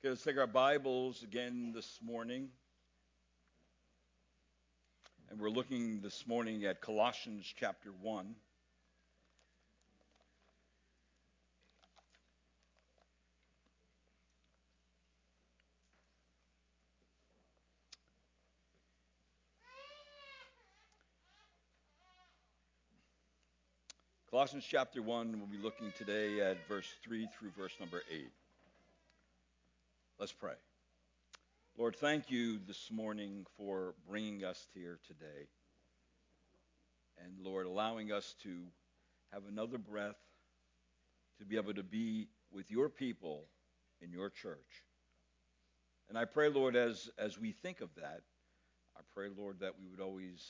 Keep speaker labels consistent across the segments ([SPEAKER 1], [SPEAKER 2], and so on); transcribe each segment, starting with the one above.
[SPEAKER 1] Okay, let's take our Bibles again this morning. And we're looking this morning at Colossians chapter 1. Colossians chapter 1, we'll be looking today at verse 3 through verse number 8. Let's pray. Lord, thank you this morning for bringing us here today. And Lord, allowing us to have another breath to be able to be with your people in your church. And I pray, Lord, as, as we think of that, I pray, Lord, that we would always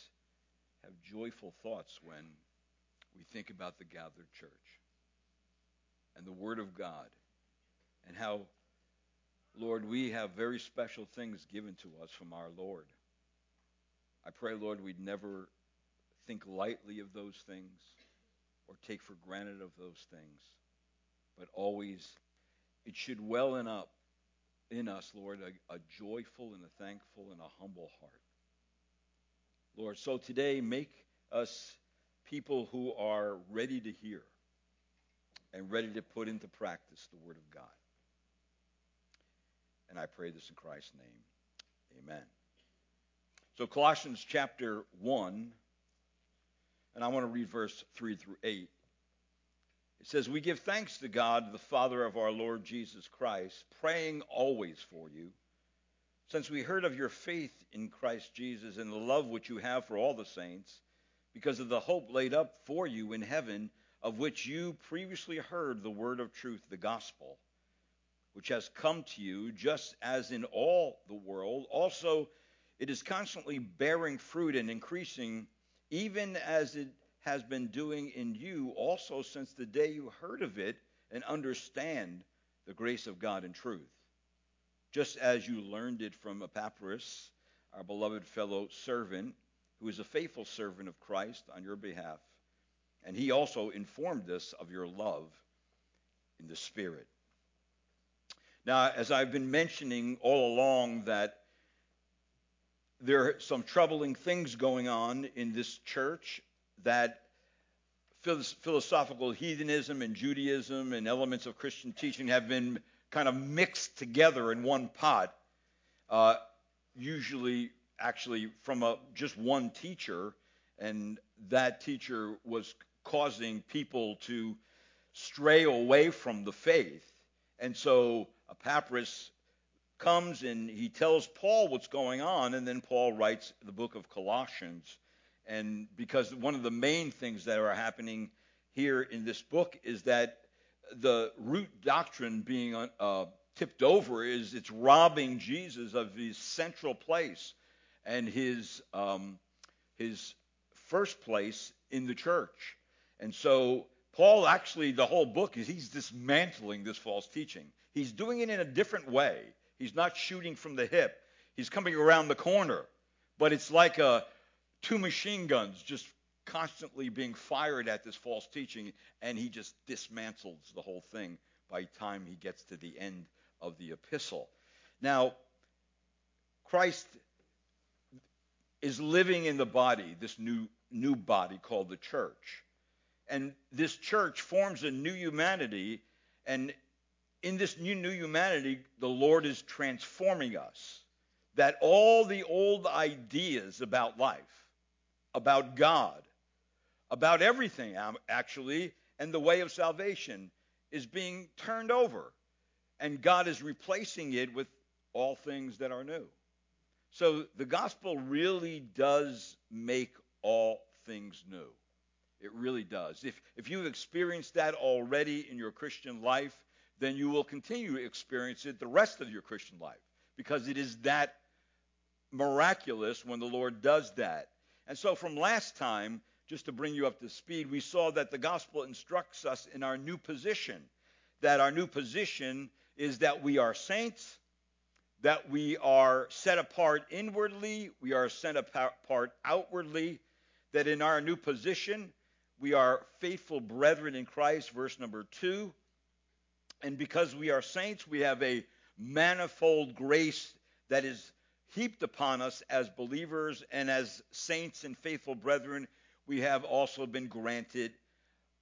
[SPEAKER 1] have joyful thoughts when we think about the gathered church and the Word of God and how Lord, we have very special things given to us from our Lord. I pray, Lord, we'd never think lightly of those things or take for granted of those things, but always it should well in up in us, Lord, a, a joyful and a thankful and a humble heart. Lord, so today make us people who are ready to hear and ready to put into practice the Word of God. And I pray this in Christ's name. Amen. So, Colossians chapter 1, and I want to read verse 3 through 8. It says, We give thanks to God, the Father of our Lord Jesus Christ, praying always for you, since we heard of your faith in Christ Jesus and the love which you have for all the saints, because of the hope laid up for you in heaven, of which you previously heard the word of truth, the gospel which has come to you, just as in all the world. Also, it is constantly bearing fruit and increasing, even as it has been doing in you also since the day you heard of it and understand the grace of God in truth. Just as you learned it from Epaphras, our beloved fellow servant, who is a faithful servant of Christ on your behalf, and he also informed us of your love in the Spirit. Now, as I've been mentioning all along, that there are some troubling things going on in this church that philosophical heathenism and Judaism and elements of Christian teaching have been kind of mixed together in one pot, uh, usually actually from a, just one teacher, and that teacher was causing people to stray away from the faith. And so Epaphras comes and he tells Paul what's going on, and then Paul writes the book of Colossians. And because one of the main things that are happening here in this book is that the root doctrine being uh, tipped over is it's robbing Jesus of his central place and his um, his first place in the church. And so Paul actually the whole book is he's dismantling this false teaching. He's doing it in a different way. He's not shooting from the hip. He's coming around the corner. But it's like a, two machine guns just constantly being fired at this false teaching, and he just dismantles the whole thing by time he gets to the end of the epistle. Now, Christ is living in the body, this new new body called the church. And this church forms a new humanity, and in this new, new humanity, the Lord is transforming us. That all the old ideas about life, about God, about everything um, actually, and the way of salvation is being turned over. And God is replacing it with all things that are new. So the gospel really does make all things new. It really does. If, if you've experienced that already in your Christian life, then you will continue to experience it the rest of your Christian life because it is that miraculous when the Lord does that. And so, from last time, just to bring you up to speed, we saw that the gospel instructs us in our new position. That our new position is that we are saints, that we are set apart inwardly, we are set apart outwardly, that in our new position, we are faithful brethren in Christ, verse number two, and because we are saints, we have a manifold grace that is heaped upon us as believers and as saints and faithful brethren, we have also been granted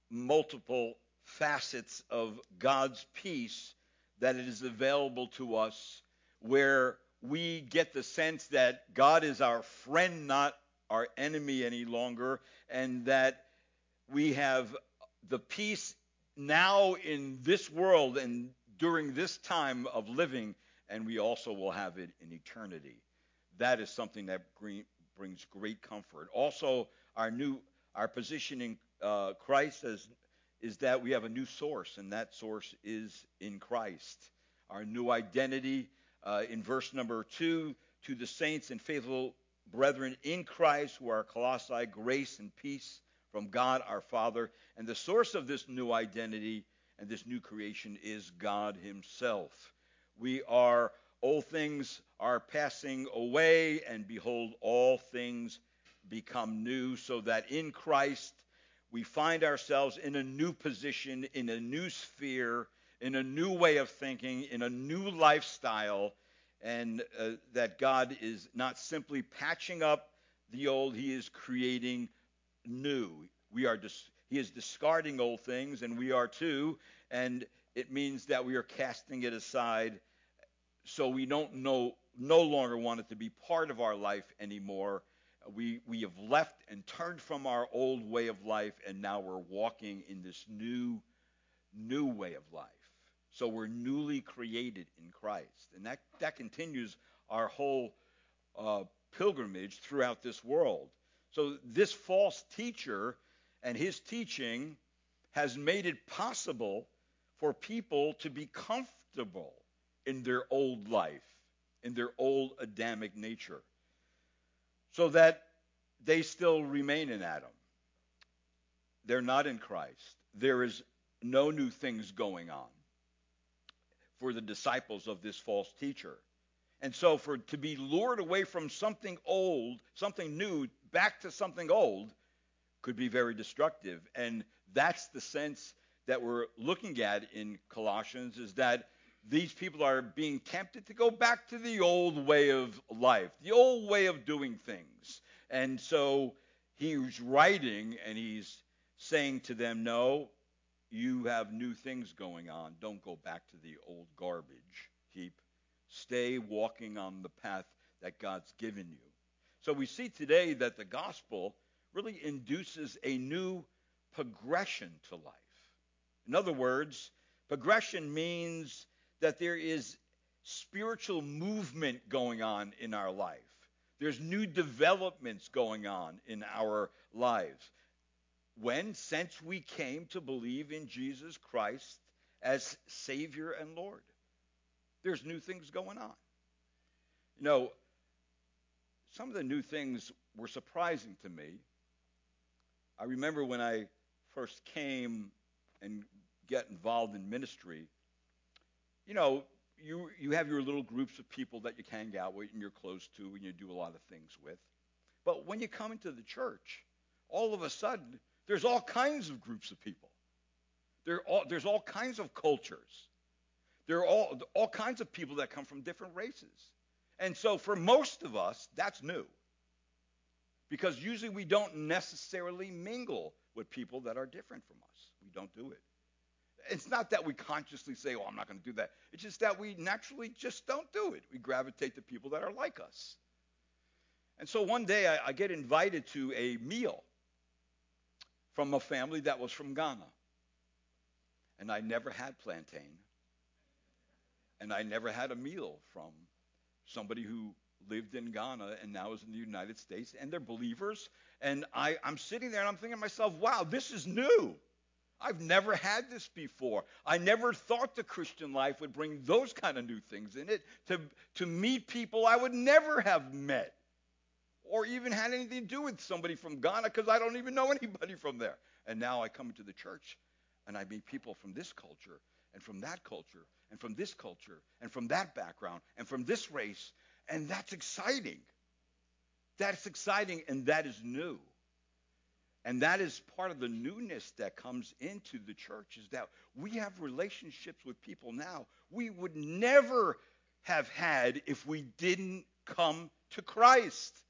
[SPEAKER 1] multiple facets of God's peace that it is available to us where we get the sense that God is our friend, not our enemy any longer, and that we have the peace now in this world and during this time of living, and we also will have it in eternity. That is something that brings great comfort. Also, our new our position in uh, Christ is, is that we have a new source, and that source is in Christ. Our new identity uh, in verse number two to the saints and faithful brethren in Christ who are Colossae, grace and peace from God our Father. And the source of this new identity and this new creation is God Himself. We are, old things are passing away, and behold, all things become new, so that in Christ we find ourselves in a new position, in a new sphere, in a new way of thinking, in a new lifestyle, and uh, that God is not simply patching up the old, He is creating new. We are dis- He is discarding old things, and we are too, and it means that we are casting it aside so we don't know, no longer want it to be part of our life anymore. We, we have left and turned from our old way of life, and now we're walking in this new, new way of life. So we're newly created in Christ. And that, that continues our whole uh, pilgrimage throughout this world. So this false teacher and his teaching has made it possible for people to be comfortable in their old life, in their old Adamic nature, so that they still remain in Adam. They're not in Christ. There is no new things going on for the disciples of this false teacher. And so for to be lured away from something old, something new, back to something old could be very destructive. And that's the sense that we're looking at in Colossians is that these people are being tempted to go back to the old way of life, the old way of doing things. And so he's writing and he's saying to them, No, you have new things going on. Don't go back to the old garbage heap. Stay walking on the path that God's given you. So we see today that the gospel really induces a new progression to life. In other words, progression means that there is spiritual movement going on in our life. There's new developments going on in our lives when, since we came to believe in Jesus Christ as Savior and Lord. There's new things going on. You know, some of the new things were surprising to me. I remember when I first came and get involved in ministry, you know, you you have your little groups of people that you hang out with and you're close to and you do a lot of things with. But when you come into the church, all of a sudden there's all kinds of groups of people. There all, there's all kinds of cultures. There are all, all kinds of people that come from different races. And so for most of us, that's new. Because usually we don't necessarily mingle with people that are different from us. We don't do it. It's not that we consciously say, oh, I'm not going to do that. It's just that we naturally just don't do it. We gravitate to people that are like us. And so one day I, I get invited to a meal from a family that was from Ghana. And I never had plantain. And I never had a meal from somebody who lived in Ghana and now is in the United States. And they're believers. And I, I'm sitting there and I'm thinking to myself, wow, this is new. I've never had this before. I never thought the Christian life would bring those kind of new things in it to, to meet people I would never have met or even had anything to do with somebody from Ghana because I don't even know anybody from there. And now I come into the church and I meet people from this culture and from that culture and from this culture and from that background and from this race. And that's exciting. That's exciting and that is new. And that is part of the newness that comes into the church is that we have relationships with people now we would never have had if we didn't come to Christ.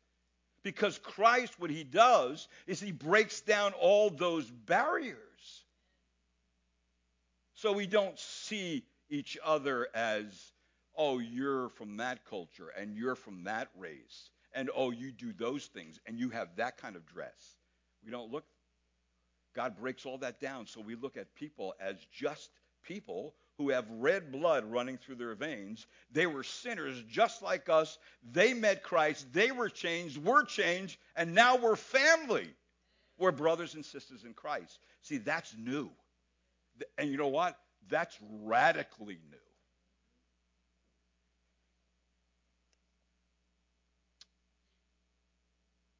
[SPEAKER 1] Because Christ, what he does is he breaks down all those barriers. So we don't see each other as, oh, you're from that culture and you're from that race. And oh, you do those things and you have that kind of dress. We don't look. God breaks all that down. So we look at people as just people who have red blood running through their veins. They were sinners just like us. They met Christ. They were changed. We're changed. And now we're family. We're brothers and sisters in Christ. See, that's new. And you know what? That's radically new.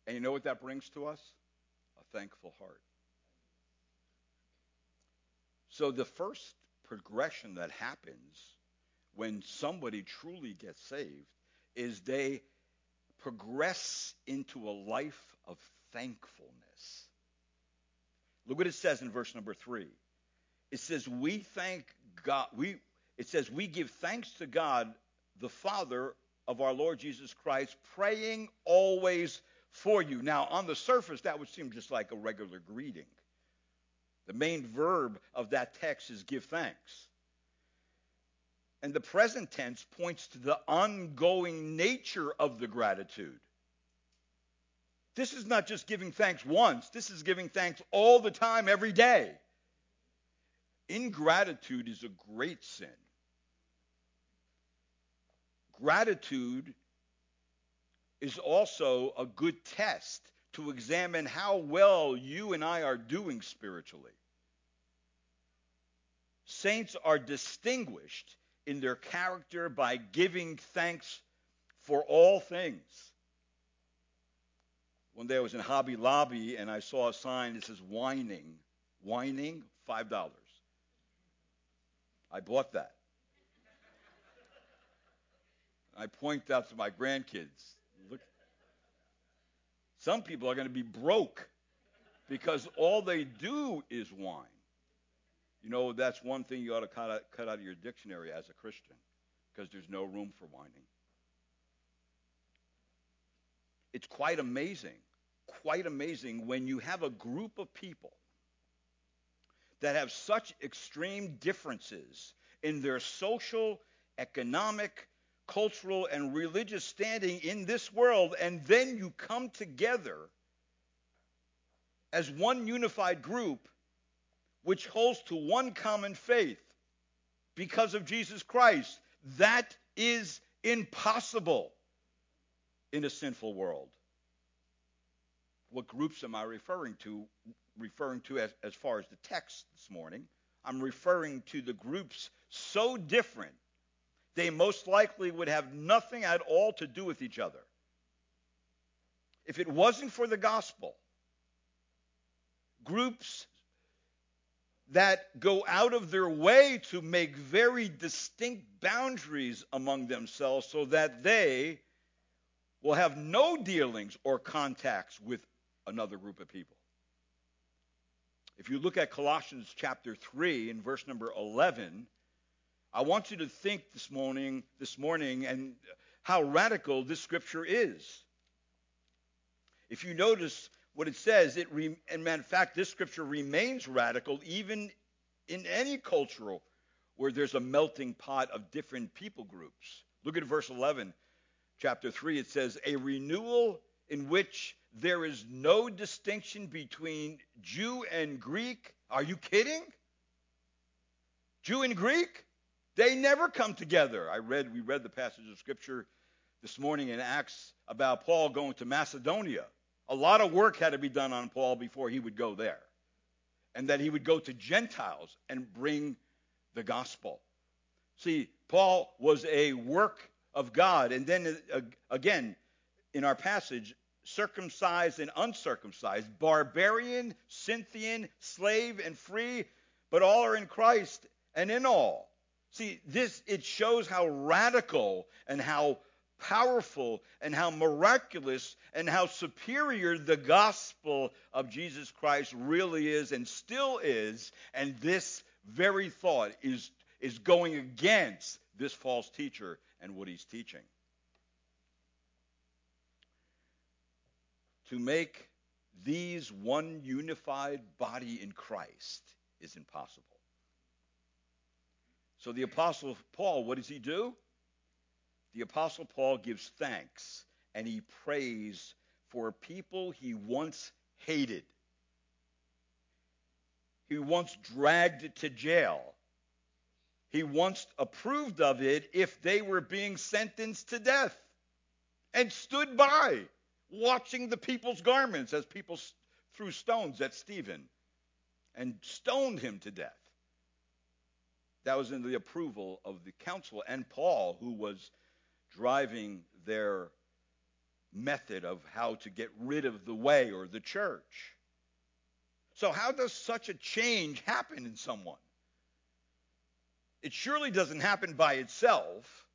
[SPEAKER 1] And you know what that brings to us? A thankful heart. So the first progression that happens when somebody truly gets saved is they progress into a life of thankfulness. Look what it says in verse number 3. It says we thank God we it says we give thanks to God the Father of our Lord Jesus Christ praying always for you. Now on the surface that would seem just like a regular greeting. The main verb of that text is give thanks. And the present tense points to the ongoing nature of the gratitude. This is not just giving thanks once, this is giving thanks all the time, every day. Ingratitude is a great sin. Gratitude is also a good test to examine how well you and I are doing spiritually. Saints are distinguished in their character by giving thanks for all things. One day I was in Hobby Lobby and I saw a sign that says whining. Whining, $5. I bought that. I point out to my grandkids, look, some people are going to be broke because all they do is whine. You know, that's one thing you ought to cut out, cut out of your dictionary as a Christian because there's no room for whining. It's quite amazing, quite amazing when you have a group of people that have such extreme differences in their social, economic, cultural, and religious standing in this world, and then you come together as one unified group which holds to one common faith because of Jesus Christ. That is impossible in a sinful world. What groups am I referring to? Referring to as, as far as the text this morning. I'm referring to the groups so different they most likely would have nothing at all to do with each other. If it wasn't for the gospel, groups that go out of their way to make very distinct boundaries among themselves so that they will have no dealings or contacts with another group of people. If you look at Colossians chapter 3 and verse number 11, I want you to think this morning, this morning, and how radical this scripture is. If you notice what it says, it re- and in fact, this scripture remains radical even in any cultural where there's a melting pot of different people groups. Look at verse 11, chapter 3. It says, A renewal in which there is no distinction between Jew and Greek. Are you kidding? Jew and Greek? They never come together. I read, we read the passage of scripture this morning in Acts about Paul going to Macedonia. A lot of work had to be done on Paul before he would go there. And that he would go to Gentiles and bring the gospel. See, Paul was a work of God. And then uh, again, in our passage, circumcised and uncircumcised, barbarian, Scythian, slave and free, but all are in Christ and in all. See, this it shows how radical and how powerful and how miraculous and how superior the gospel of Jesus Christ really is and still is. And this very thought is, is going against this false teacher and what he's teaching. To make these one unified body in Christ is impossible. So the Apostle Paul, what does he do? The Apostle Paul gives thanks and he prays for people he once hated. He once dragged to jail. He once approved of it if they were being sentenced to death and stood by watching the people's garments as people threw stones at Stephen and stoned him to death. That was in the approval of the council and Paul, who was driving their method of how to get rid of the way or the church. So, how does such a change happen in someone? It surely doesn't happen by itself.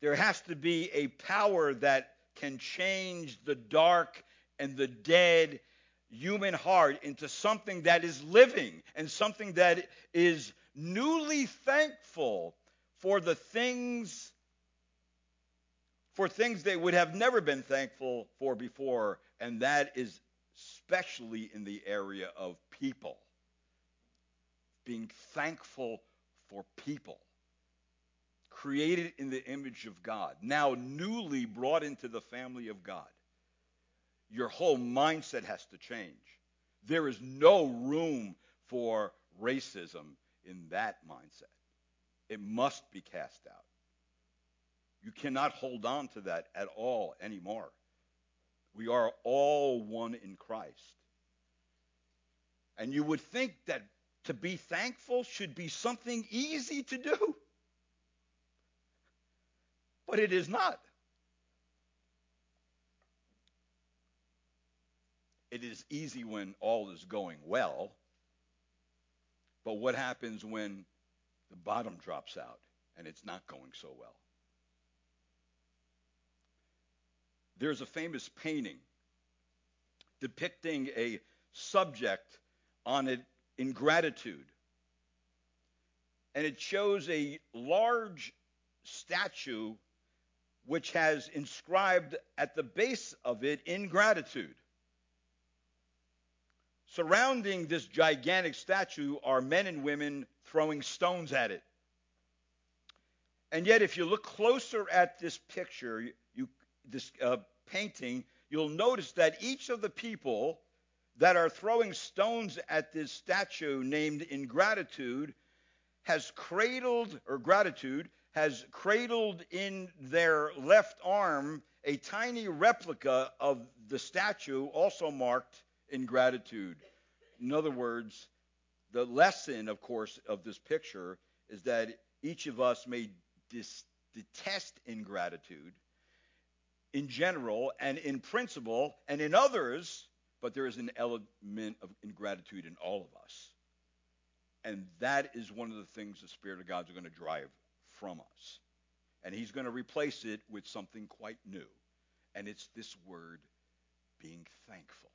[SPEAKER 1] There has to be a power that can change the dark and the dead human heart into something that is living and something that is newly thankful for the things for things they would have never been thankful for before and that is especially in the area of people. Being thankful for people created in the image of God, now newly brought into the family of God, your whole mindset has to change. There is no room for racism in that mindset. It must be cast out. You cannot hold on to that at all anymore. We are all one in Christ. And you would think that to be thankful should be something easy to do but it is not. It is easy when all is going well, but what happens when the bottom drops out and it's not going so well? There's a famous painting depicting a subject on it ingratitude. And it shows a large statue which has inscribed at the base of it ingratitude. Surrounding this gigantic statue are men and women throwing stones at it. And yet, if you look closer at this picture, you, this uh, painting, you'll notice that each of the people that are throwing stones at this statue named ingratitude has cradled, or gratitude, has cradled in their left arm a tiny replica of the statue, also marked ingratitude. In other words, the lesson, of course, of this picture is that each of us may dis- detest ingratitude in general and in principle and in others, but there is an element of ingratitude in all of us. And that is one of the things the Spirit of God is going to drive from us. And he's going to replace it with something quite new. And it's this word, being thankful.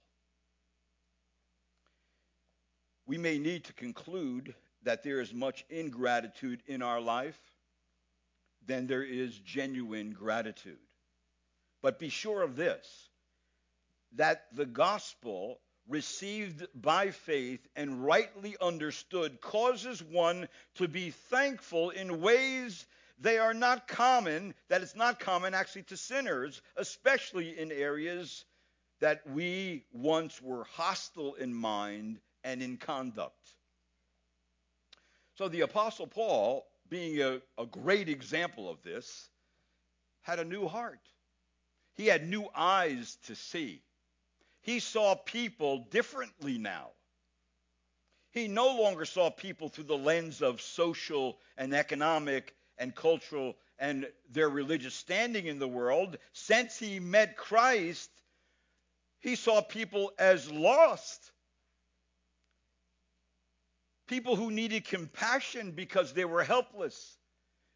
[SPEAKER 1] We may need to conclude that there is much ingratitude in our life than there is genuine gratitude. But be sure of this that the gospel received by faith and rightly understood causes one to be thankful in ways they are not common, that it's not common actually to sinners, especially in areas that we once were hostile in mind and in conduct. So the Apostle Paul, being a, a great example of this, had a new heart. He had new eyes to see. He saw people differently now. He no longer saw people through the lens of social and economic and cultural and their religious standing in the world. Since he met Christ, he saw people as lost. People who needed compassion because they were helpless.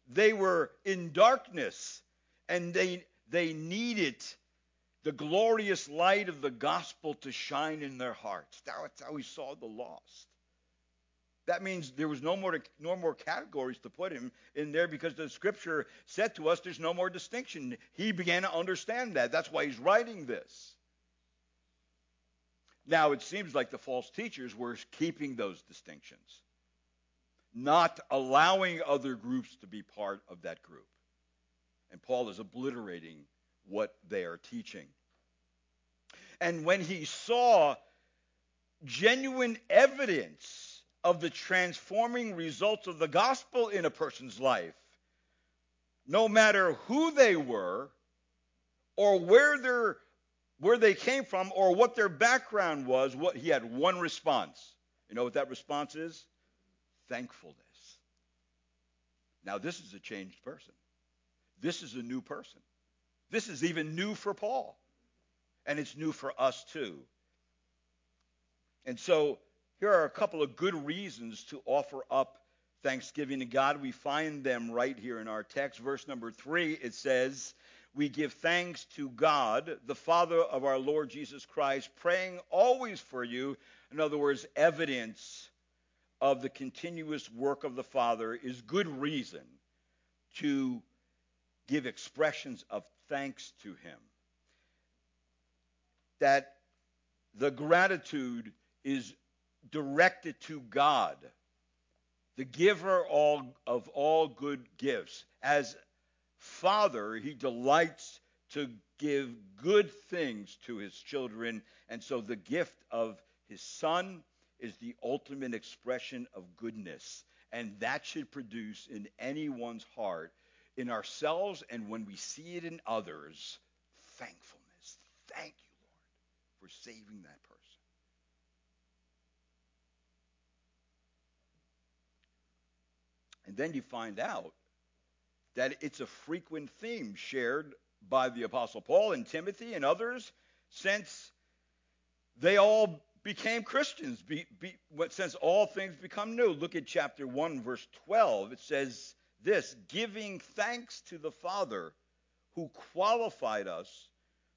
[SPEAKER 1] They were in darkness. And they, they needed the glorious light of the gospel to shine in their hearts. That's how he saw the lost. That means there was no more no more categories to put him in there because the scripture said to us there's no more distinction. He began to understand that. That's why he's writing this. Now it seems like the false teachers were keeping those distinctions, not allowing other groups to be part of that group. And Paul is obliterating what they are teaching. And when he saw genuine evidence of the transforming results of the gospel in a person's life, no matter who they were or where where they came from or what their background was, what he had one response. You know what that response is? Thankfulness. Now this is a changed person. This is a new person. This is even new for Paul. And it's new for us too. And so here are a couple of good reasons to offer up thanksgiving to God. We find them right here in our text. Verse number three, it says, We give thanks to God, the Father of our Lord Jesus Christ, praying always for you. In other words, evidence of the continuous work of the Father is good reason to give expressions of thanks to Him. That the gratitude is directed to God, the giver of all good gifts. As Father, he delights to give good things to his children, and so the gift of his Son is the ultimate expression of goodness. And that should produce in anyone's heart, in ourselves, and when we see it in others, thankfulness. For saving that person. And then you find out that it's a frequent theme shared by the Apostle Paul and Timothy and others since they all became Christians, be, be, since all things become new. Look at chapter 1, verse 12. It says this giving thanks to the Father who qualified us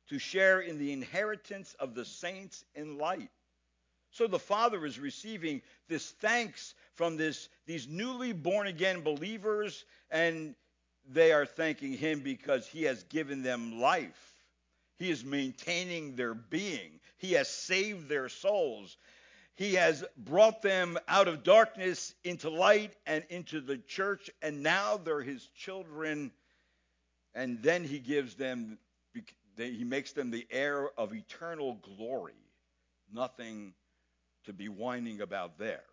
[SPEAKER 1] to share in the inheritance of the saints in light. So the Father is receiving this thanks from this, these newly born again believers, and they are thanking Him because He has given them life. He is maintaining their being. He has saved their souls. He has brought them out of darkness into light and into the church, and now they're His children. And then He gives them, He makes them the heir of eternal glory. Nothing to be whining about there.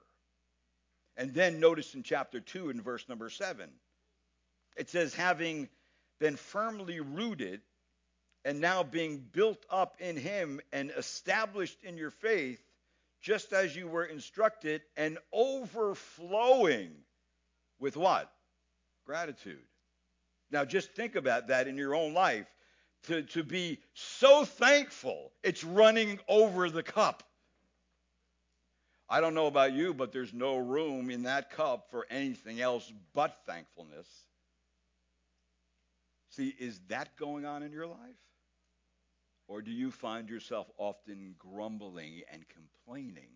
[SPEAKER 1] And then notice in chapter 2 in verse number 7, it says, having been firmly rooted and now being built up in him and established in your faith, just as you were instructed, and overflowing with what? Gratitude. Now just think about that in your own life. To, to be so thankful, it's running over the cup. I don't know about you, but there's no room in that cup for anything else but thankfulness. See, is that going on in your life? Or do you find yourself often grumbling and complaining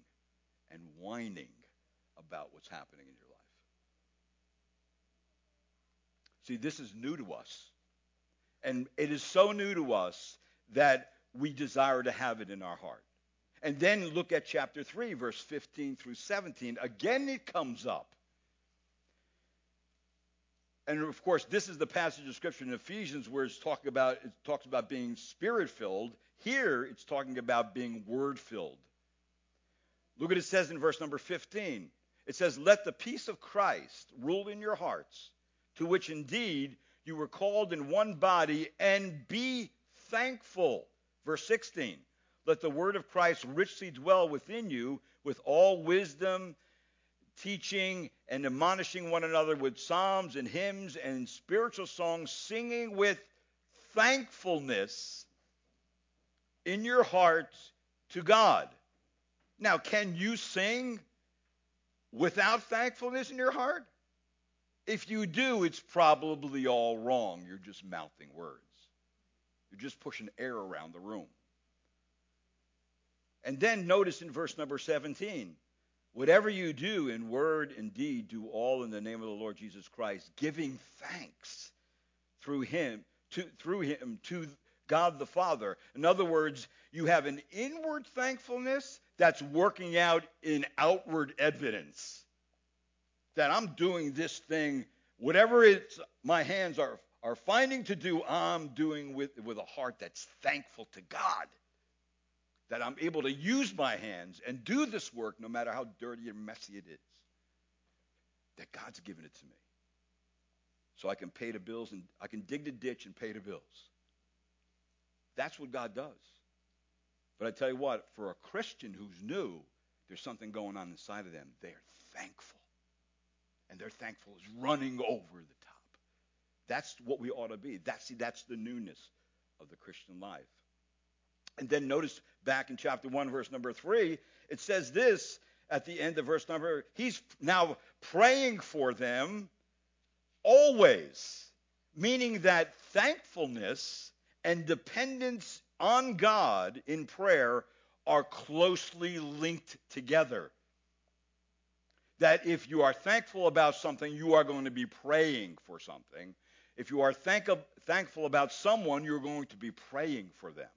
[SPEAKER 1] and whining about what's happening in your life? See, this is new to us. And it is so new to us that we desire to have it in our heart. And then look at chapter 3, verse 15 through 17. Again, it comes up. And of course, this is the passage of scripture in Ephesians where it's talking about it talks about being spirit filled. Here it's talking about being word filled. Look what it says in verse number 15. It says, Let the peace of Christ rule in your hearts, to which indeed you were called in one body, and be thankful. Verse 16. Let the word of Christ richly dwell within you with all wisdom, teaching and admonishing one another with psalms and hymns and spiritual songs, singing with thankfulness in your heart to God. Now, can you sing without thankfulness in your heart? If you do, it's probably all wrong. You're just mouthing words. You're just pushing air around the room. And then notice in verse number 17 whatever you do in word and deed, do all in the name of the Lord Jesus Christ, giving thanks through him to, through him to God the Father. In other words, you have an inward thankfulness that's working out in outward evidence that I'm doing this thing, whatever it's my hands are are finding to do, I'm doing with with a heart that's thankful to God. That I'm able to use my hands and do this work no matter how dirty and messy it is. That God's given it to me. So I can pay the bills and I can dig the ditch and pay the bills. That's what God does. But I tell you what, for a Christian who's new, there's something going on inside of them. They're thankful. And their thankful is running over the top. That's what we ought to be. That's, see, that's the newness of the Christian life. And then notice back in chapter 1, verse number 3, it says this at the end of verse number, he's now praying for them always, meaning that thankfulness and dependence on God in prayer are closely linked together. That if you are thankful about something, you are going to be praying for something. If you are thank- thankful about someone, you're going to be praying for them.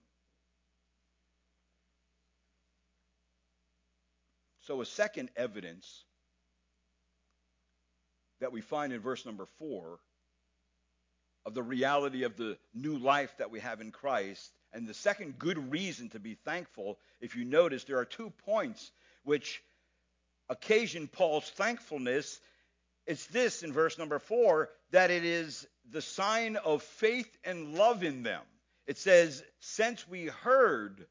[SPEAKER 1] So, a second evidence that we find in verse number four of the reality of the new life that we have in Christ. And the second good reason to be thankful, if you notice, there are two points which occasion Paul's thankfulness. It's this in verse number four that it is the sign of faith and love in them. It says, Since we heard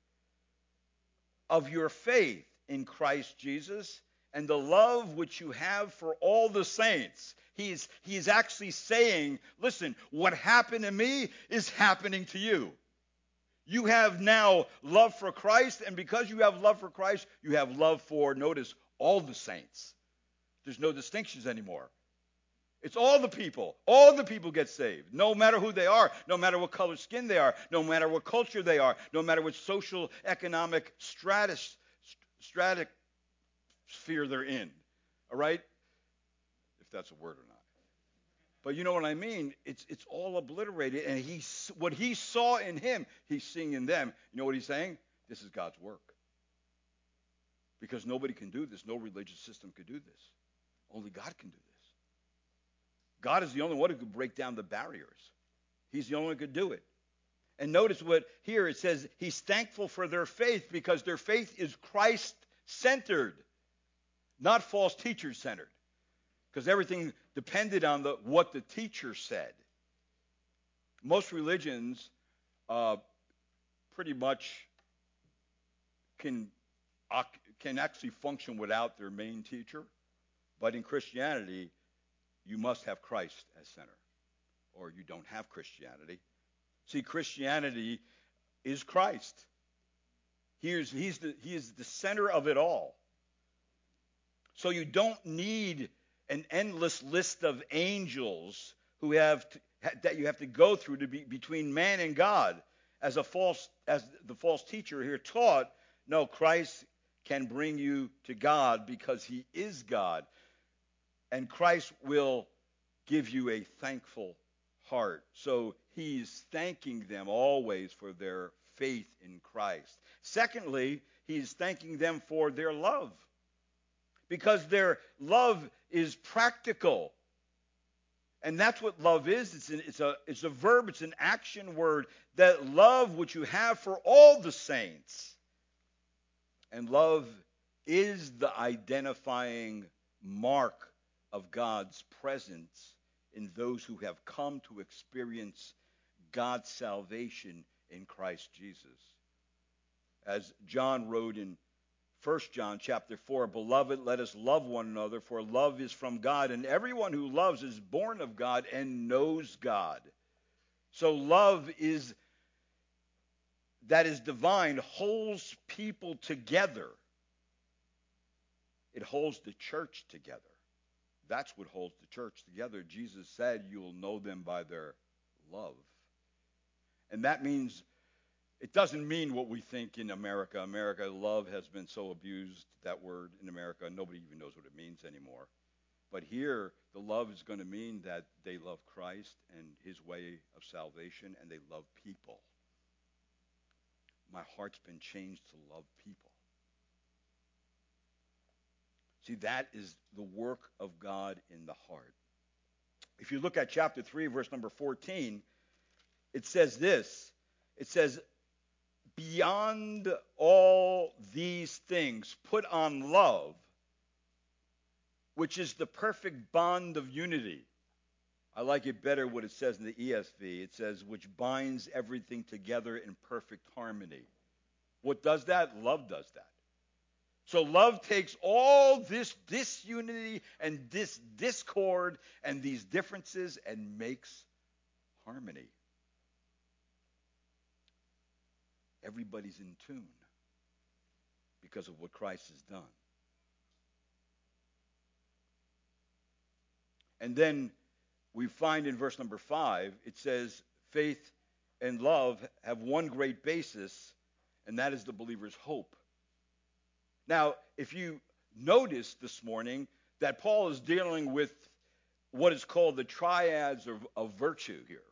[SPEAKER 1] of your faith in Christ Jesus and the love which you have for all the saints. He's, he's actually saying, listen, what happened to me is happening to you. You have now love for Christ, and because you have love for Christ, you have love for, notice, all the saints. There's no distinctions anymore. It's all the people. All the people get saved, no matter who they are, no matter what color skin they are, no matter what culture they are, no matter what social economic stratus, stratic sphere they're in. All right? If that's a word or not. But you know what I mean? It's it's all obliterated, and he what he saw in him, he's seeing in them. You know what he's saying? This is God's work. Because nobody can do this. No religious system could do this. Only God can do this. God is the only one who could break down the barriers. He's the only one who could do it. And notice what here it says he's thankful for their faith because their faith is Christ centered, not false teacher centered. Because everything depended on the, what the teacher said. Most religions uh, pretty much can, can actually function without their main teacher. But in Christianity, you must have Christ as center, or you don't have Christianity. See, Christianity is Christ. He is, he's the, he is the center of it all. So you don't need an endless list of angels who have to, that you have to go through to be between man and God. As a false as the false teacher here taught, no, Christ can bring you to God because he is God. And Christ will give you a thankful heart. So he's thanking them always for their faith in Christ. Secondly, he's thanking them for their love because their love is practical. And that's what love is. It's, an, it's, a, it's a verb, it's an action word. That love which you have for all the saints. And love is the identifying mark of God's presence in those who have come to experience God's salvation in Christ Jesus. As John wrote in 1 John chapter 4, Beloved, let us love one another, for love is from God, and everyone who loves is born of God and knows God. So love is that is divine holds people together. It holds the church together. That's what holds the church together. Jesus said, You will know them by their love. And that means, it doesn't mean what we think in America. America, love has been so abused, that word in America. Nobody even knows what it means anymore. But here, the love is going to mean that they love Christ and his way of salvation, and they love people. My heart's been changed to love people. See, that is the work of God in the heart. If you look at chapter 3, verse number 14, it says this it says, Beyond all these things, put on love which is the perfect bond of unity. I like it better what it says in the ESV. It says, which binds everything together in perfect harmony. What does that? Love does that. So love takes all this disunity and this discord and these differences and makes harmony. Everybody's in tune because of what Christ has done. And then we find in verse number five, it says, faith and love have one great basis, and that is the believer's hope. Now, if you notice this morning that Paul is dealing with what is called the triads of, of virtue here.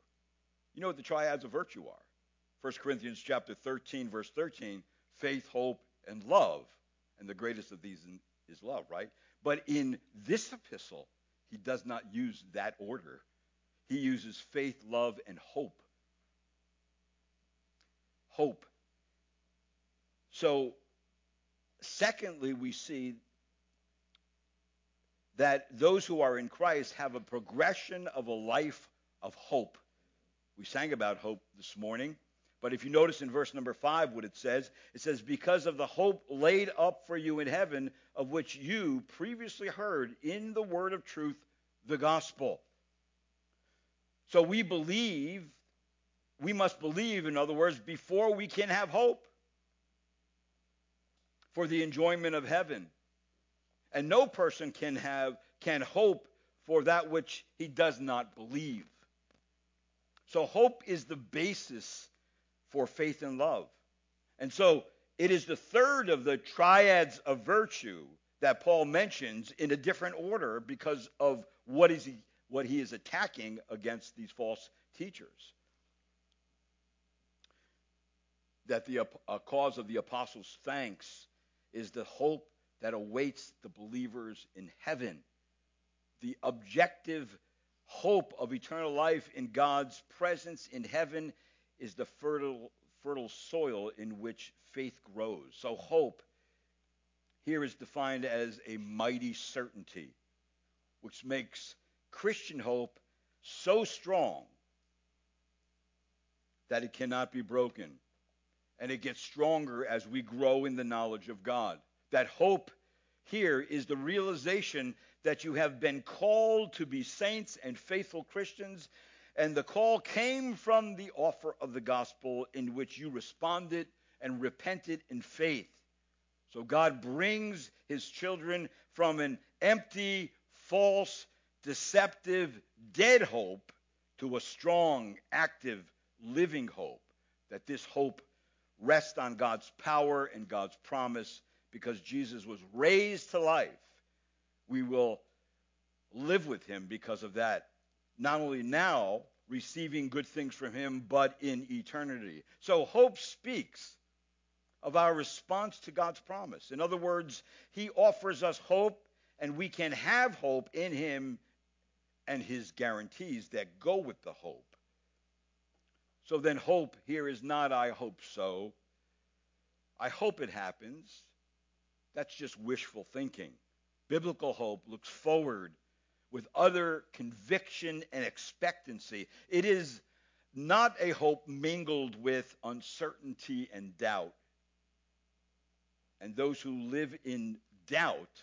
[SPEAKER 1] You know what the triads of virtue are? 1 Corinthians chapter 13, verse 13, faith, hope, and love. And the greatest of these is love, right? But in this epistle, he does not use that order. He uses faith, love, and hope. Hope. So, secondly, we see that those who are in Christ have a progression of a life of hope. We sang about hope this morning. But if you notice in verse number five what it says, it says, Because of the hope laid up for you in heaven, of which you previously heard in the word of truth, the gospel. So we believe, we must believe, in other words, before we can have hope for the enjoyment of heaven. And no person can have can hope for that which he does not believe. So hope is the basis for faith and love. And so it is the third of the triads of virtue that Paul mentions in a different order because of what is he what he is attacking against these false teachers. That the a uh, cause of the apostles' thanks is the hope that awaits the believers in heaven. The objective hope of eternal life in God's presence in heaven is the fertile, fertile soil in which faith grows. So, hope here is defined as a mighty certainty, which makes Christian hope so strong that it cannot be broken. And it gets stronger as we grow in the knowledge of God. That hope here is the realization that you have been called to be saints and faithful Christians and the call came from the offer of the gospel in which you responded and repented in faith. So God brings his children from an empty, false, deceptive, dead hope to a strong, active, living hope. That this hope rests on God's power and God's promise because Jesus was raised to life. We will live with him because of that not only now receiving good things from him, but in eternity. So hope speaks of our response to God's promise. In other words, he offers us hope, and we can have hope in him and his guarantees that go with the hope. So then, hope here is not, I hope so. I hope it happens. That's just wishful thinking. Biblical hope looks forward with utter conviction and expectancy. It is not a hope mingled with uncertainty and doubt. And those who live in doubt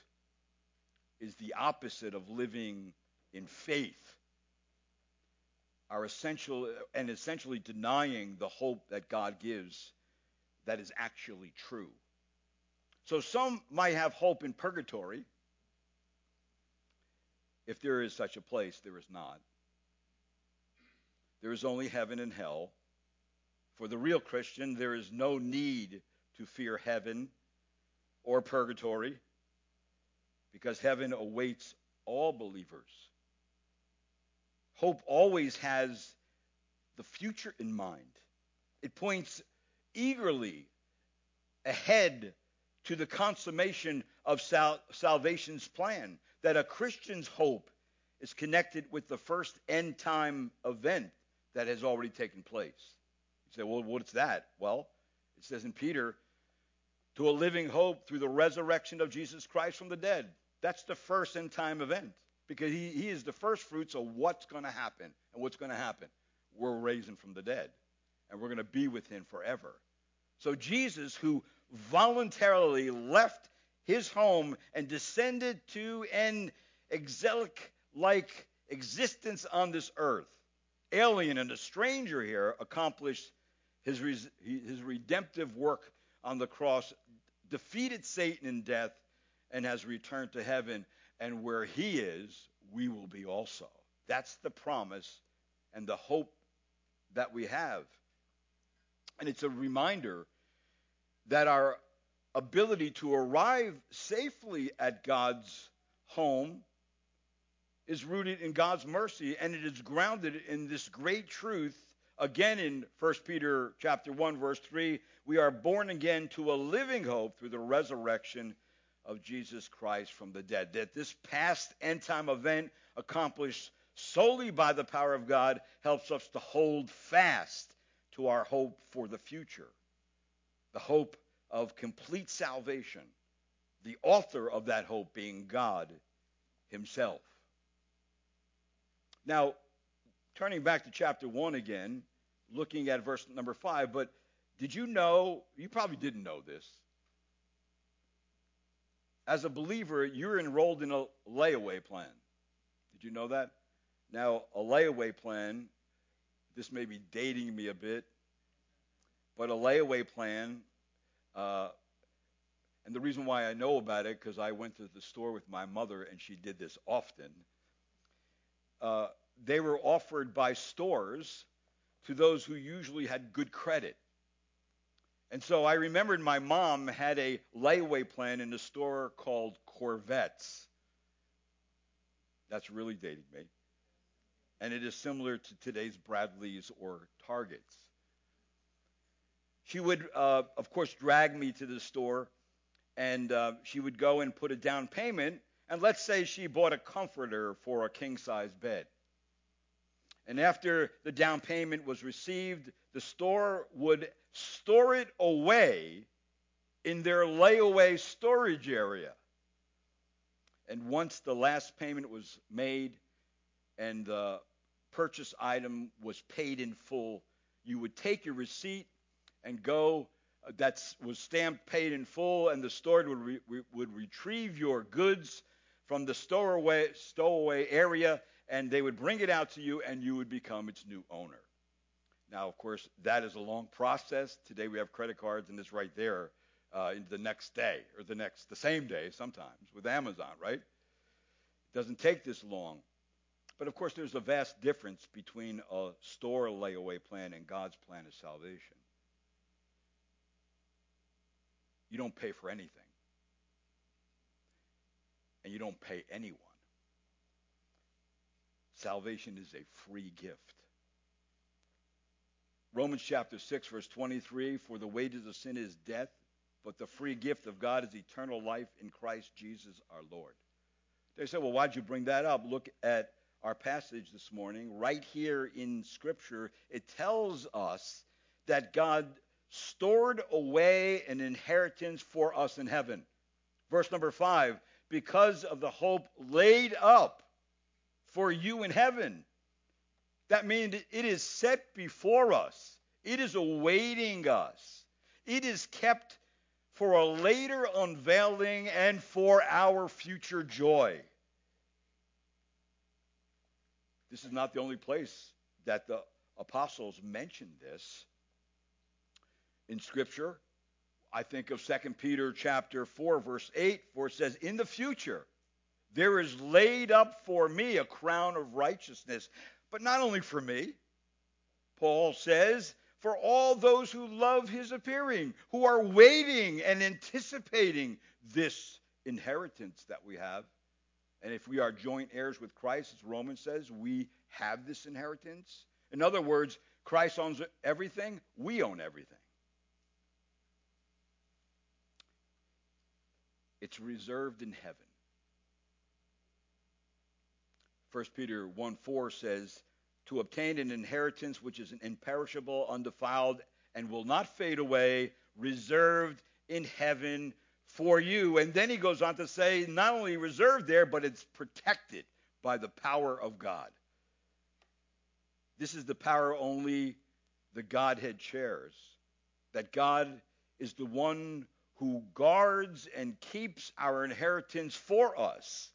[SPEAKER 1] is the opposite of living in faith. Are essential and essentially denying the hope that God gives that is actually true. So some might have hope in purgatory if there is such a place, there is not. There is only heaven and hell. For the real Christian, there is no need to fear heaven or purgatory because heaven awaits all believers. Hope always has the future in mind. It points eagerly ahead to the consummation of sal- salvation's plan, that a Christian's hope is connected with the first end time event that has already taken place. You say, well, what's that? Well, it says in Peter, to a living hope through the resurrection of Jesus Christ from the dead. That's the first end time event because he, he is the first fruits of what's going to happen. And what's going to happen? We're raising from the dead and we're going to be with him forever. So Jesus, who voluntarily left his home and descended to an exilic like existence on this earth, alien and a stranger here, accomplished his, his redemptive work on the cross, defeated Satan in death, and has returned to heaven. And where he is, we will be also. That's the promise and the hope that we have. And it's a reminder that our ability to arrive safely at God's home is rooted in God's mercy and it is grounded in this great truth. Again in 1 Peter chapter 1 verse 3 we are born again to a living hope through the resurrection of Jesus Christ from the dead. That this past end time event accomplished solely by the power of God helps us to hold fast to our hope for the future. The hope of complete salvation the author of that hope being God himself now, turning back to chapter 1 again, looking at verse number 5, but did you know, you probably didn't know this. As a believer, you're enrolled in a layaway plan. Did you know that? Now, a layaway plan, this may be dating me a bit, but a layaway plan, uh, and the reason why I know about it, because I went to the store with my mother and she did this often. Uh, they were offered by stores to those who usually had good credit. And so I remembered my mom had a layaway plan in a store called Korvettes. That's really dating me. And it is similar to today's Bradleys or Targets. She would, uh, of course, drag me to the store, and uh, she would go and put a down payment. And let's say she bought a comforter for a king size bed. And after the down payment was received, the store would store it away in their layaway storage area. And once the last payment was made and the purchase item was paid in full, you would take your receipt and go. Uh, that was stamped paid in full, and the store would, re, would retrieve your goods from the stowaway, stowaway area and they would bring it out to you, and you would become its new owner. Now, of course, that is a long process. Today we have credit cards, and it's right there uh, the next day or the next, the same day sometimes with Amazon, right? It doesn't take this long. But of course, there's a vast difference between a store layaway plan and God's plan of salvation. You don't pay for anything, and you don't pay anyone. Salvation is a free gift. Romans chapter 6, verse 23 For the wages of sin is death, but the free gift of God is eternal life in Christ Jesus our Lord. They said, Well, why'd you bring that up? Look at our passage this morning. Right here in Scripture, it tells us that God stored away an inheritance for us in heaven. Verse number 5 Because of the hope laid up for you in heaven. That means it is set before us, it is awaiting us, it is kept for a later unveiling and for our future joy. This is not the only place that the apostles mention this in scripture. I think of 2 Peter chapter 4 verse 8 where it says in the future there is laid up for me a crown of righteousness. But not only for me, Paul says, for all those who love his appearing, who are waiting and anticipating this inheritance that we have. And if we are joint heirs with Christ, as Romans says, we have this inheritance. In other words, Christ owns everything, we own everything. It's reserved in heaven. 1 Peter 1 4 says, To obtain an inheritance which is imperishable, undefiled, and will not fade away, reserved in heaven for you. And then he goes on to say, not only reserved there, but it's protected by the power of God. This is the power only the Godhead shares. That God is the one who guards and keeps our inheritance for us.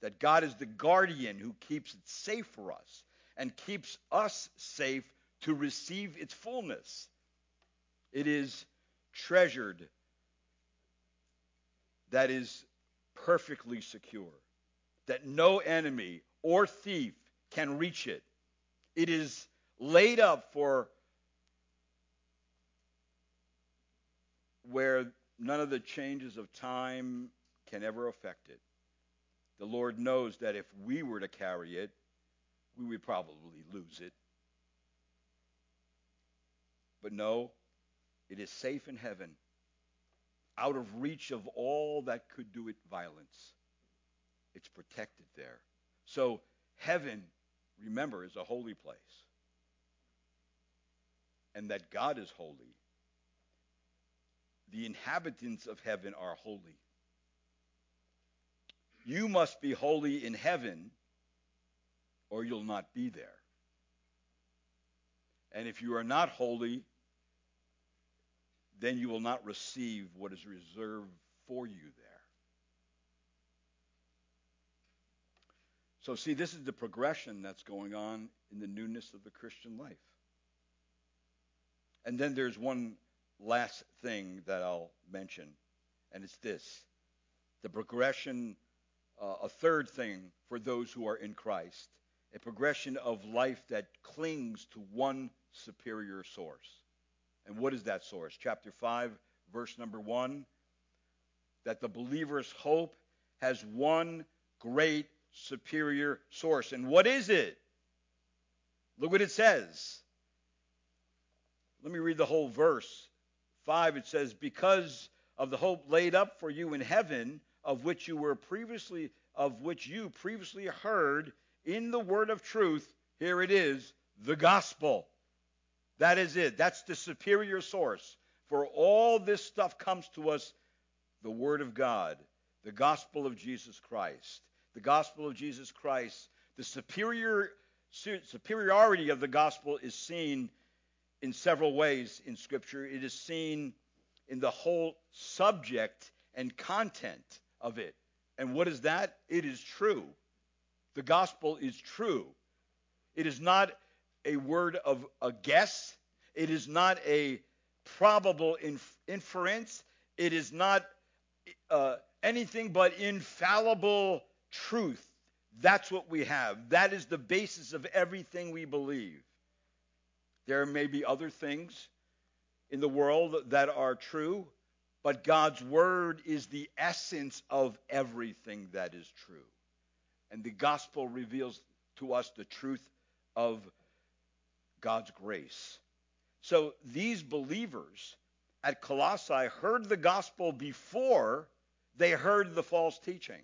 [SPEAKER 1] That God is the guardian who keeps it safe for us and keeps us safe to receive its fullness. It is treasured, that is perfectly secure, that no enemy or thief can reach it. It is laid up for where none of the changes of time can ever affect it. The Lord knows that if we were to carry it, we would probably lose it. But no, it is safe in heaven, out of reach of all that could do it violence. It's protected there. So, heaven, remember, is a holy place. And that God is holy. The inhabitants of heaven are holy. You must be holy in heaven, or you'll not be there. And if you are not holy, then you will not receive what is reserved for you there. So, see, this is the progression that's going on in the newness of the Christian life. And then there's one last thing that I'll mention, and it's this the progression uh, a third thing for those who are in Christ a progression of life that clings to one superior source. And what is that source? Chapter 5, verse number 1 that the believer's hope has one great superior source. And what is it? Look what it says. Let me read the whole verse. 5 it says, Because of the hope laid up for you in heaven, of which you were previously of which you previously heard in the word of truth here it is the gospel. That is it. That's the superior source. For all this stuff comes to us the word of god the gospel of jesus christ. The gospel of jesus christ the superior superiority of the gospel is seen in several ways in scripture it is seen in the whole subject and content of it. And what is that? It is true. The gospel is true. It is not a word of a guess. It is not a probable inf- inference. It is not uh, anything but infallible truth. That's what we have. That is the basis of everything we believe. There may be other things in the world that are true, but God's word is the essence of everything that is true. And the gospel reveals to us the truth of God's grace. So these believers at Colossae heard the gospel before they heard the false teaching.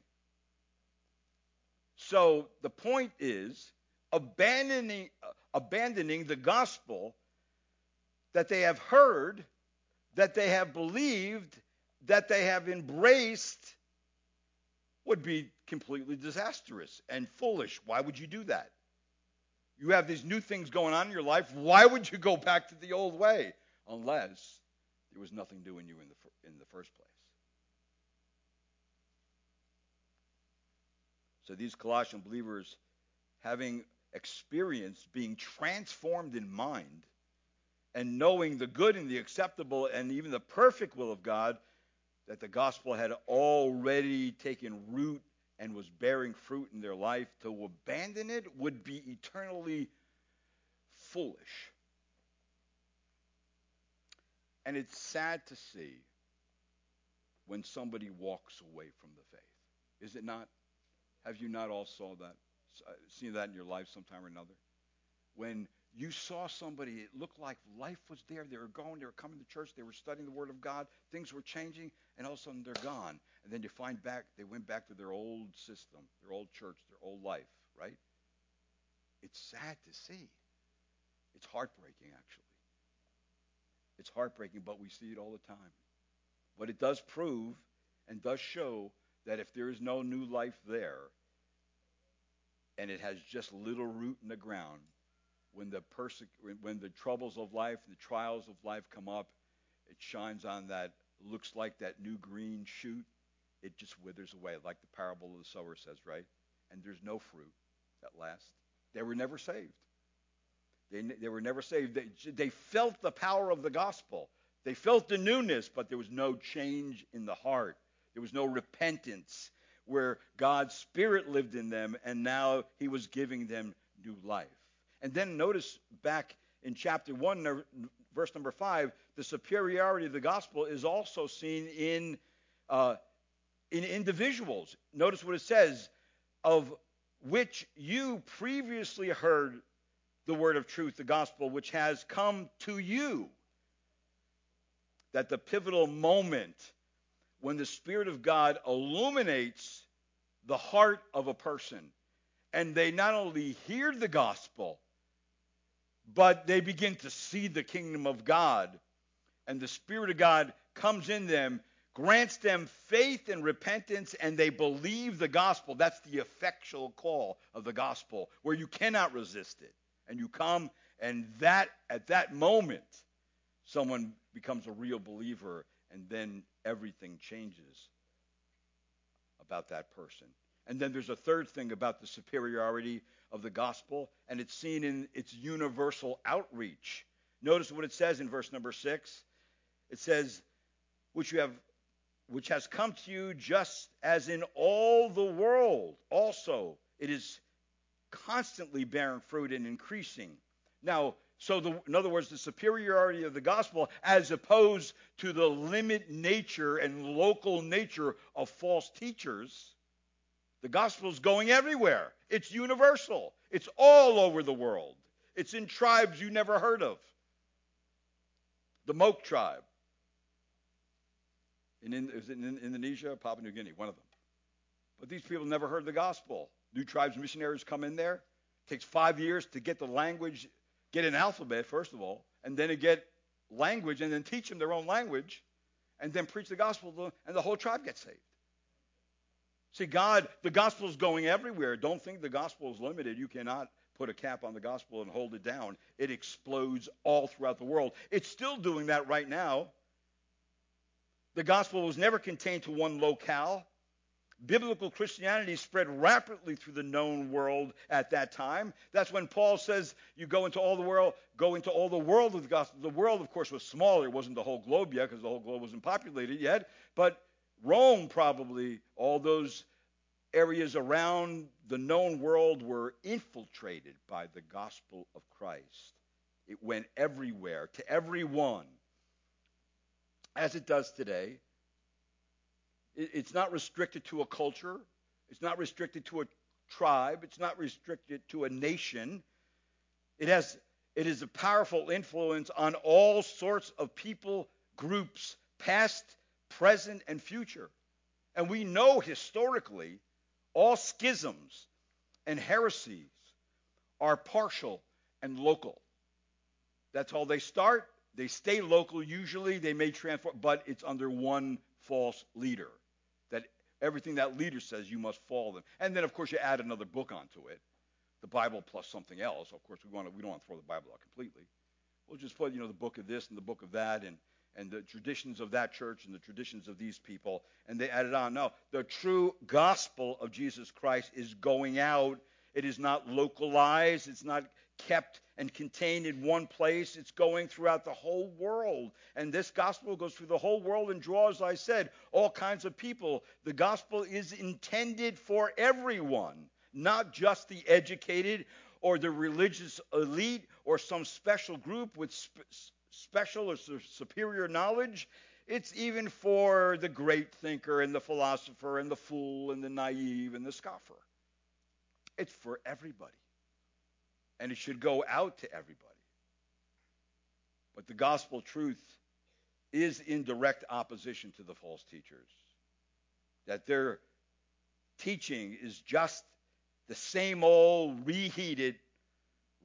[SPEAKER 1] So the point is abandoning, abandoning the gospel that they have heard that they have believed, that they have embraced, would be completely disastrous and foolish. Why would you do that? You have these new things going on in your life. Why would you go back to the old way? Unless there was nothing doing you in the, in the first place. So these Colossian believers, having experienced being transformed in mind, and knowing the good and the acceptable and even the perfect will of God, that the gospel had already taken root and was bearing fruit in their life, to abandon it would be eternally foolish. And it's sad to see when somebody walks away from the faith. Is it not? Have you not all saw that, Uh, seen that in your life sometime or another? When you saw somebody, it looked like life was there. They were going, they were coming to church, they were studying the Word of God, things were changing, and all of a sudden they're gone. And then you find back, they went back to their old system, their old church, their old life, right? It's sad to see. It's heartbreaking, actually. It's heartbreaking, but we see it all the time. But it does prove and does show that if there is no new life there, and it has just little root in the ground, when the perse- when the troubles of life, the trials of life come up, it shines on that looks like that new green shoot. It just withers away, like the parable of the sower says, right? And there's no fruit at last. They were never saved. They, they were never saved. They, they felt the power of the gospel. They felt the newness, but there was no change in the heart. There was no repentance where God's Spirit lived in them, and now He was giving them new life. And then notice back in chapter 1, verse number 5, the superiority of the gospel is also seen in, uh, in individuals. Notice what it says of which you previously heard the word of truth, the gospel, which has come to you. That the pivotal moment when the Spirit of God illuminates the heart of a person and they not only hear the gospel, but they begin to see the kingdom of God, and the Spirit of God comes in them, grants them faith and repentance, and they believe the gospel. That's the effectual call of the gospel, where you cannot resist it. And you come, and that at that moment, someone becomes a real believer, and then everything changes about that person. And then there's a third thing about the superiority of the gospel, and it's seen in its universal outreach. Notice what it says in verse number six. It says, which you have which has come to you just as in all the world also it is constantly bearing fruit and increasing. Now, so the, in other words, the superiority of the gospel as opposed to the limit nature and local nature of false teachers the gospel is going everywhere. It's universal. It's all over the world. It's in tribes you never heard of. The Moke tribe. In, in, in Indonesia, Papua New Guinea, one of them. But these people never heard the gospel. New tribes missionaries come in there. It takes five years to get the language, get an alphabet, first of all, and then to get language, and then teach them their own language, and then preach the gospel, to them, and the whole tribe gets saved. See, God, the gospel is going everywhere. Don't think the gospel is limited. You cannot put a cap on the gospel and hold it down. It explodes all throughout the world. It's still doing that right now. The gospel was never contained to one locale. Biblical Christianity spread rapidly through the known world at that time. That's when Paul says you go into all the world, go into all the world with the gospel. The world, of course, was smaller. It wasn't the whole globe yet because the whole globe wasn't populated yet. But Rome, probably, all those areas around the known world were infiltrated by the gospel of Christ. It went everywhere, to everyone, as it does today. It's not restricted to a culture, it's not restricted to a tribe, it's not restricted to a nation. It has it is a powerful influence on all sorts of people, groups, past, present, and future. And we know historically all schisms and heresies are partial and local. That's all they start. They stay local usually. They may transform, but it's under one false leader. Everything that leader says, you must follow them. And then, of course, you add another book onto it, the Bible plus something else. Of course, we want to, we don't want to throw the Bible out completely. We'll just put, you know, the book of this and the book of that, and and the traditions of that church and the traditions of these people, and they added on. No, the true gospel of Jesus Christ is going out. It is not localized. It's not kept and contained in one place. It's going throughout the whole world. And this gospel goes through the whole world and draws, I said, all kinds of people. The gospel is intended for everyone, not just the educated or the religious elite or some special group with sp- special or superior knowledge. It's even for the great thinker and the philosopher and the fool and the naive and the scoffer. It's for everybody. And it should go out to everybody. But the gospel truth is in direct opposition to the false teachers. That their teaching is just the same old reheated,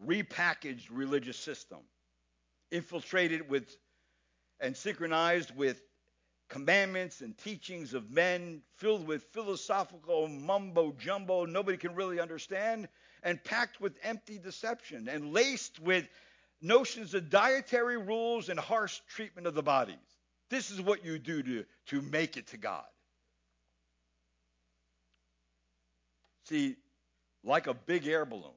[SPEAKER 1] repackaged religious system, infiltrated with and synchronized with commandments and teachings of men, filled with philosophical mumbo jumbo nobody can really understand, and packed with empty deception, and laced with notions of dietary rules and harsh treatment of the bodies. This is what you do to, to make it to God. See, like a big air balloon,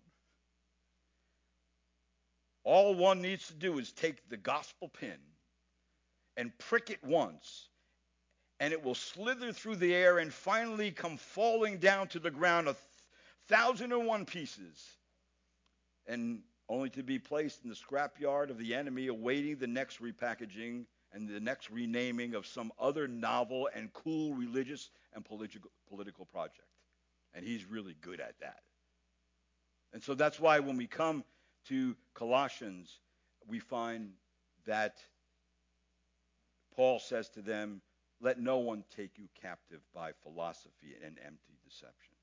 [SPEAKER 1] all one needs to do is take the gospel pin and prick it once, and it will slither through the air and finally come falling down to the ground a thousand and one pieces, and only to be placed in the scrapyard of the enemy, awaiting the next repackaging and the next renaming of some other novel and cool religious and political, political project. And he's really good at that. And so that's why when we come to Colossians, we find that Paul says to them, Let no one take you captive by philosophy and empty deception.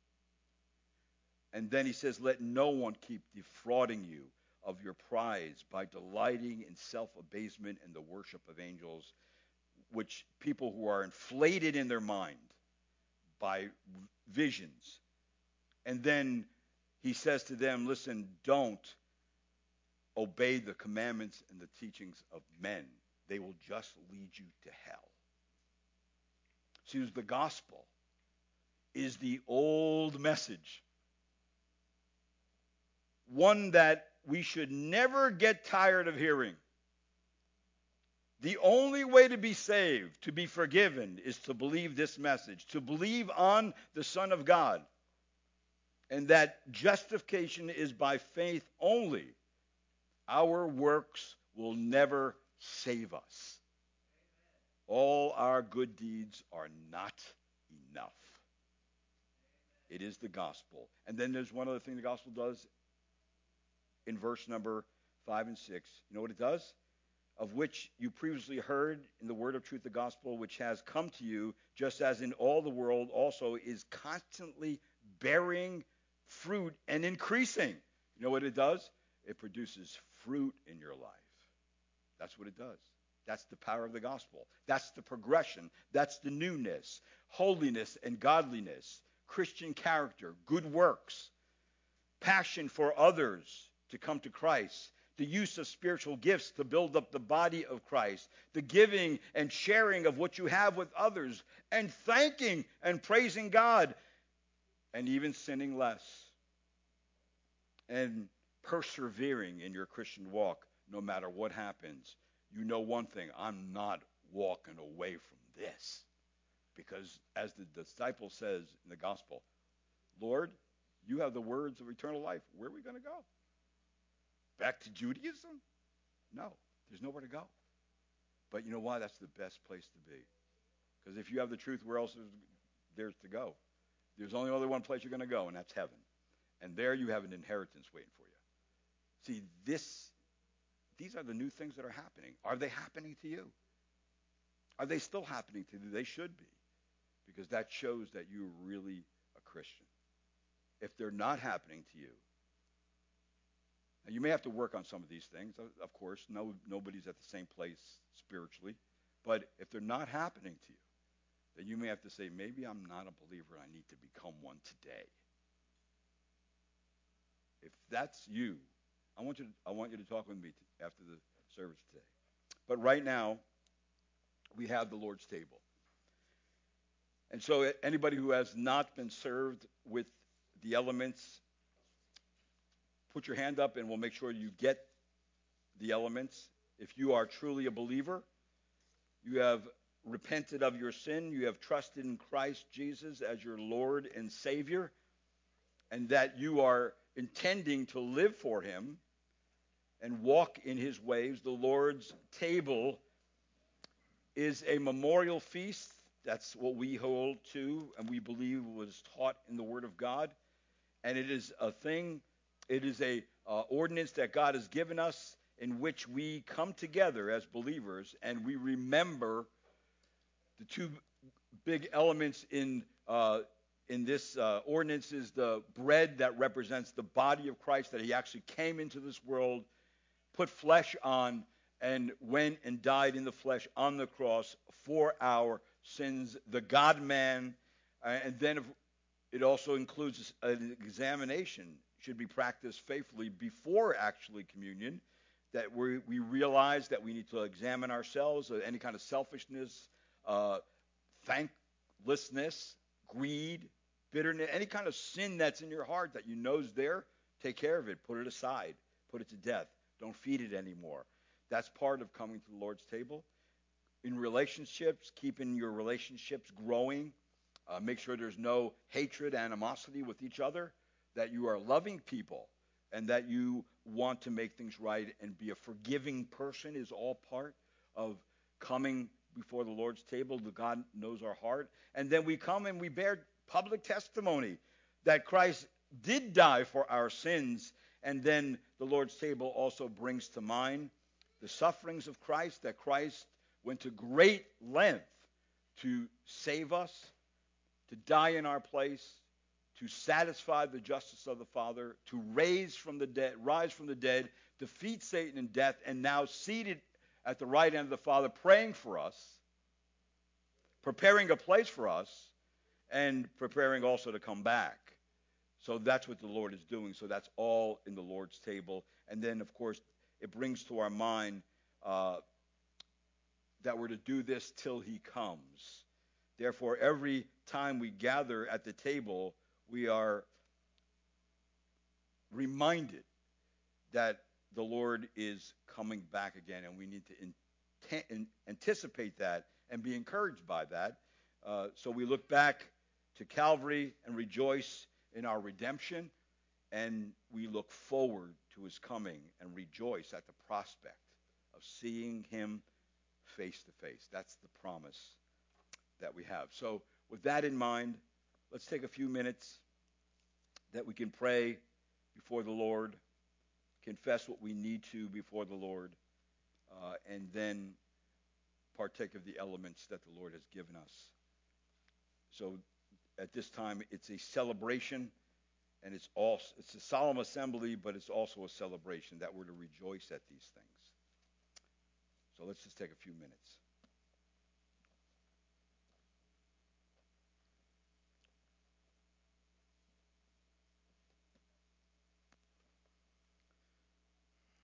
[SPEAKER 1] And then he says, Let no one keep defrauding you of your prize by delighting in self abasement and the worship of angels, which people who are inflated in their mind by visions. And then he says to them, Listen, don't obey the commandments and the teachings of men they will just lead you to hell. See, the gospel is the old message, one that we should never get tired of hearing. The only way to be saved, to be forgiven, is to believe this message, to believe on the Son of God, and that justification is by faith only. Our works will never save us. All our good deeds are not enough. It is the gospel. And then there's one other thing the gospel does in verse number 5 and 6. You know what it does? Of which you previously heard in the word of truth, the gospel, which has come to you, just as in all the world also is constantly bearing fruit and increasing. You know what it does? It produces fruit in your life. That's what it does. That's the power of the gospel. That's the progression. That's the newness, holiness and godliness, Christian character, good works, passion for others to come to Christ, the use of spiritual gifts to build up the body of Christ, the giving and sharing of what you have with others, and thanking and praising God, and even sinning less, and persevering in your Christian walk no matter what happens, you know one thing I'm not walking away from this. Because as the disciple says in the gospel, Lord, you have the words of eternal life. Where are we going to go? Back to Judaism? No, there's nowhere to go. But you know why? That's the best place to be. Because if you have the truth, where else is there's to go? There's only only one place you're going to go, and that's heaven. And there you have an inheritance waiting for you. See, this these are the new things that are happening. Are they happening to you? Are they still happening to you? They should be, because that shows that you're really a Christian. If they're not happening to you, you may have to work on some of these things, of course. No, nobody's at the same place spiritually. But if they're not happening to you, then you may have to say, maybe I'm not a believer. I need to become one today. If that's you, I want you to, I want you to talk with me after the service today. But right now, we have the Lord's table. And so anybody who has not been served with the elements, put your hand up and we'll make sure you get the elements. If you are truly a believer, you have repented of your sin, you have trusted in Christ Jesus as your Lord and Savior, and that you are intending to live for Him and walk in His ways, the Lord's table is a memorial feast. That's what we hold to and we believe was taught in the Word of God. And it is a thing, it is a uh, ordinance that God has given us in which we come together as believers and we remember the two big elements in uh, in this uh, ordinance is the bread that represents the body of Christ that He actually came into this world, put flesh on, and went and died in the flesh on the cross for our sins. The God Man, and then it also includes an examination should be practiced faithfully before actually communion that we, we realize that we need to examine ourselves, uh, any kind of selfishness, uh, thanklessness, greed, bitterness, any kind of sin that's in your heart that you know is there, take care of it. Put it aside. Put it to death. Don't feed it anymore. That's part of coming to the Lord's table. In relationships, keeping your relationships growing. Uh, make sure there's no hatred, animosity with each other, that you are loving people, and that you want to make things right and be a forgiving person is all part of coming before the Lord's table. The God knows our heart. And then we come and we bear public testimony that Christ did die for our sins. And then the Lord's table also brings to mind the sufferings of Christ, that Christ went to great length to save us, to die in our place, to satisfy the justice of the Father, to raise from the dead, rise from the dead, defeat Satan and death, and now seated at the right hand of the Father, praying for us, preparing a place for us, and preparing also to come back. So that's what the Lord is doing. So that's all in the Lord's table. And then, of course, it brings to our mind uh, that we're to do this till he comes. Therefore, every time we gather at the table, we are reminded that the Lord is coming back again, and we need to in, anticipate that and be encouraged by that. Uh, so we look back to Calvary and rejoice in our redemption, and we look forward to his coming and rejoice at the prospect of seeing him face to face. That's the promise that we have. So, with that in mind, let's take a few minutes that we can pray before the Lord, confess what we need to before the Lord, uh, and then partake of the elements that the Lord has given us. So at this time, it's a celebration, and it's also it's a solemn assembly, but it's also a celebration that we're to rejoice at these things. So let's just take a few minutes.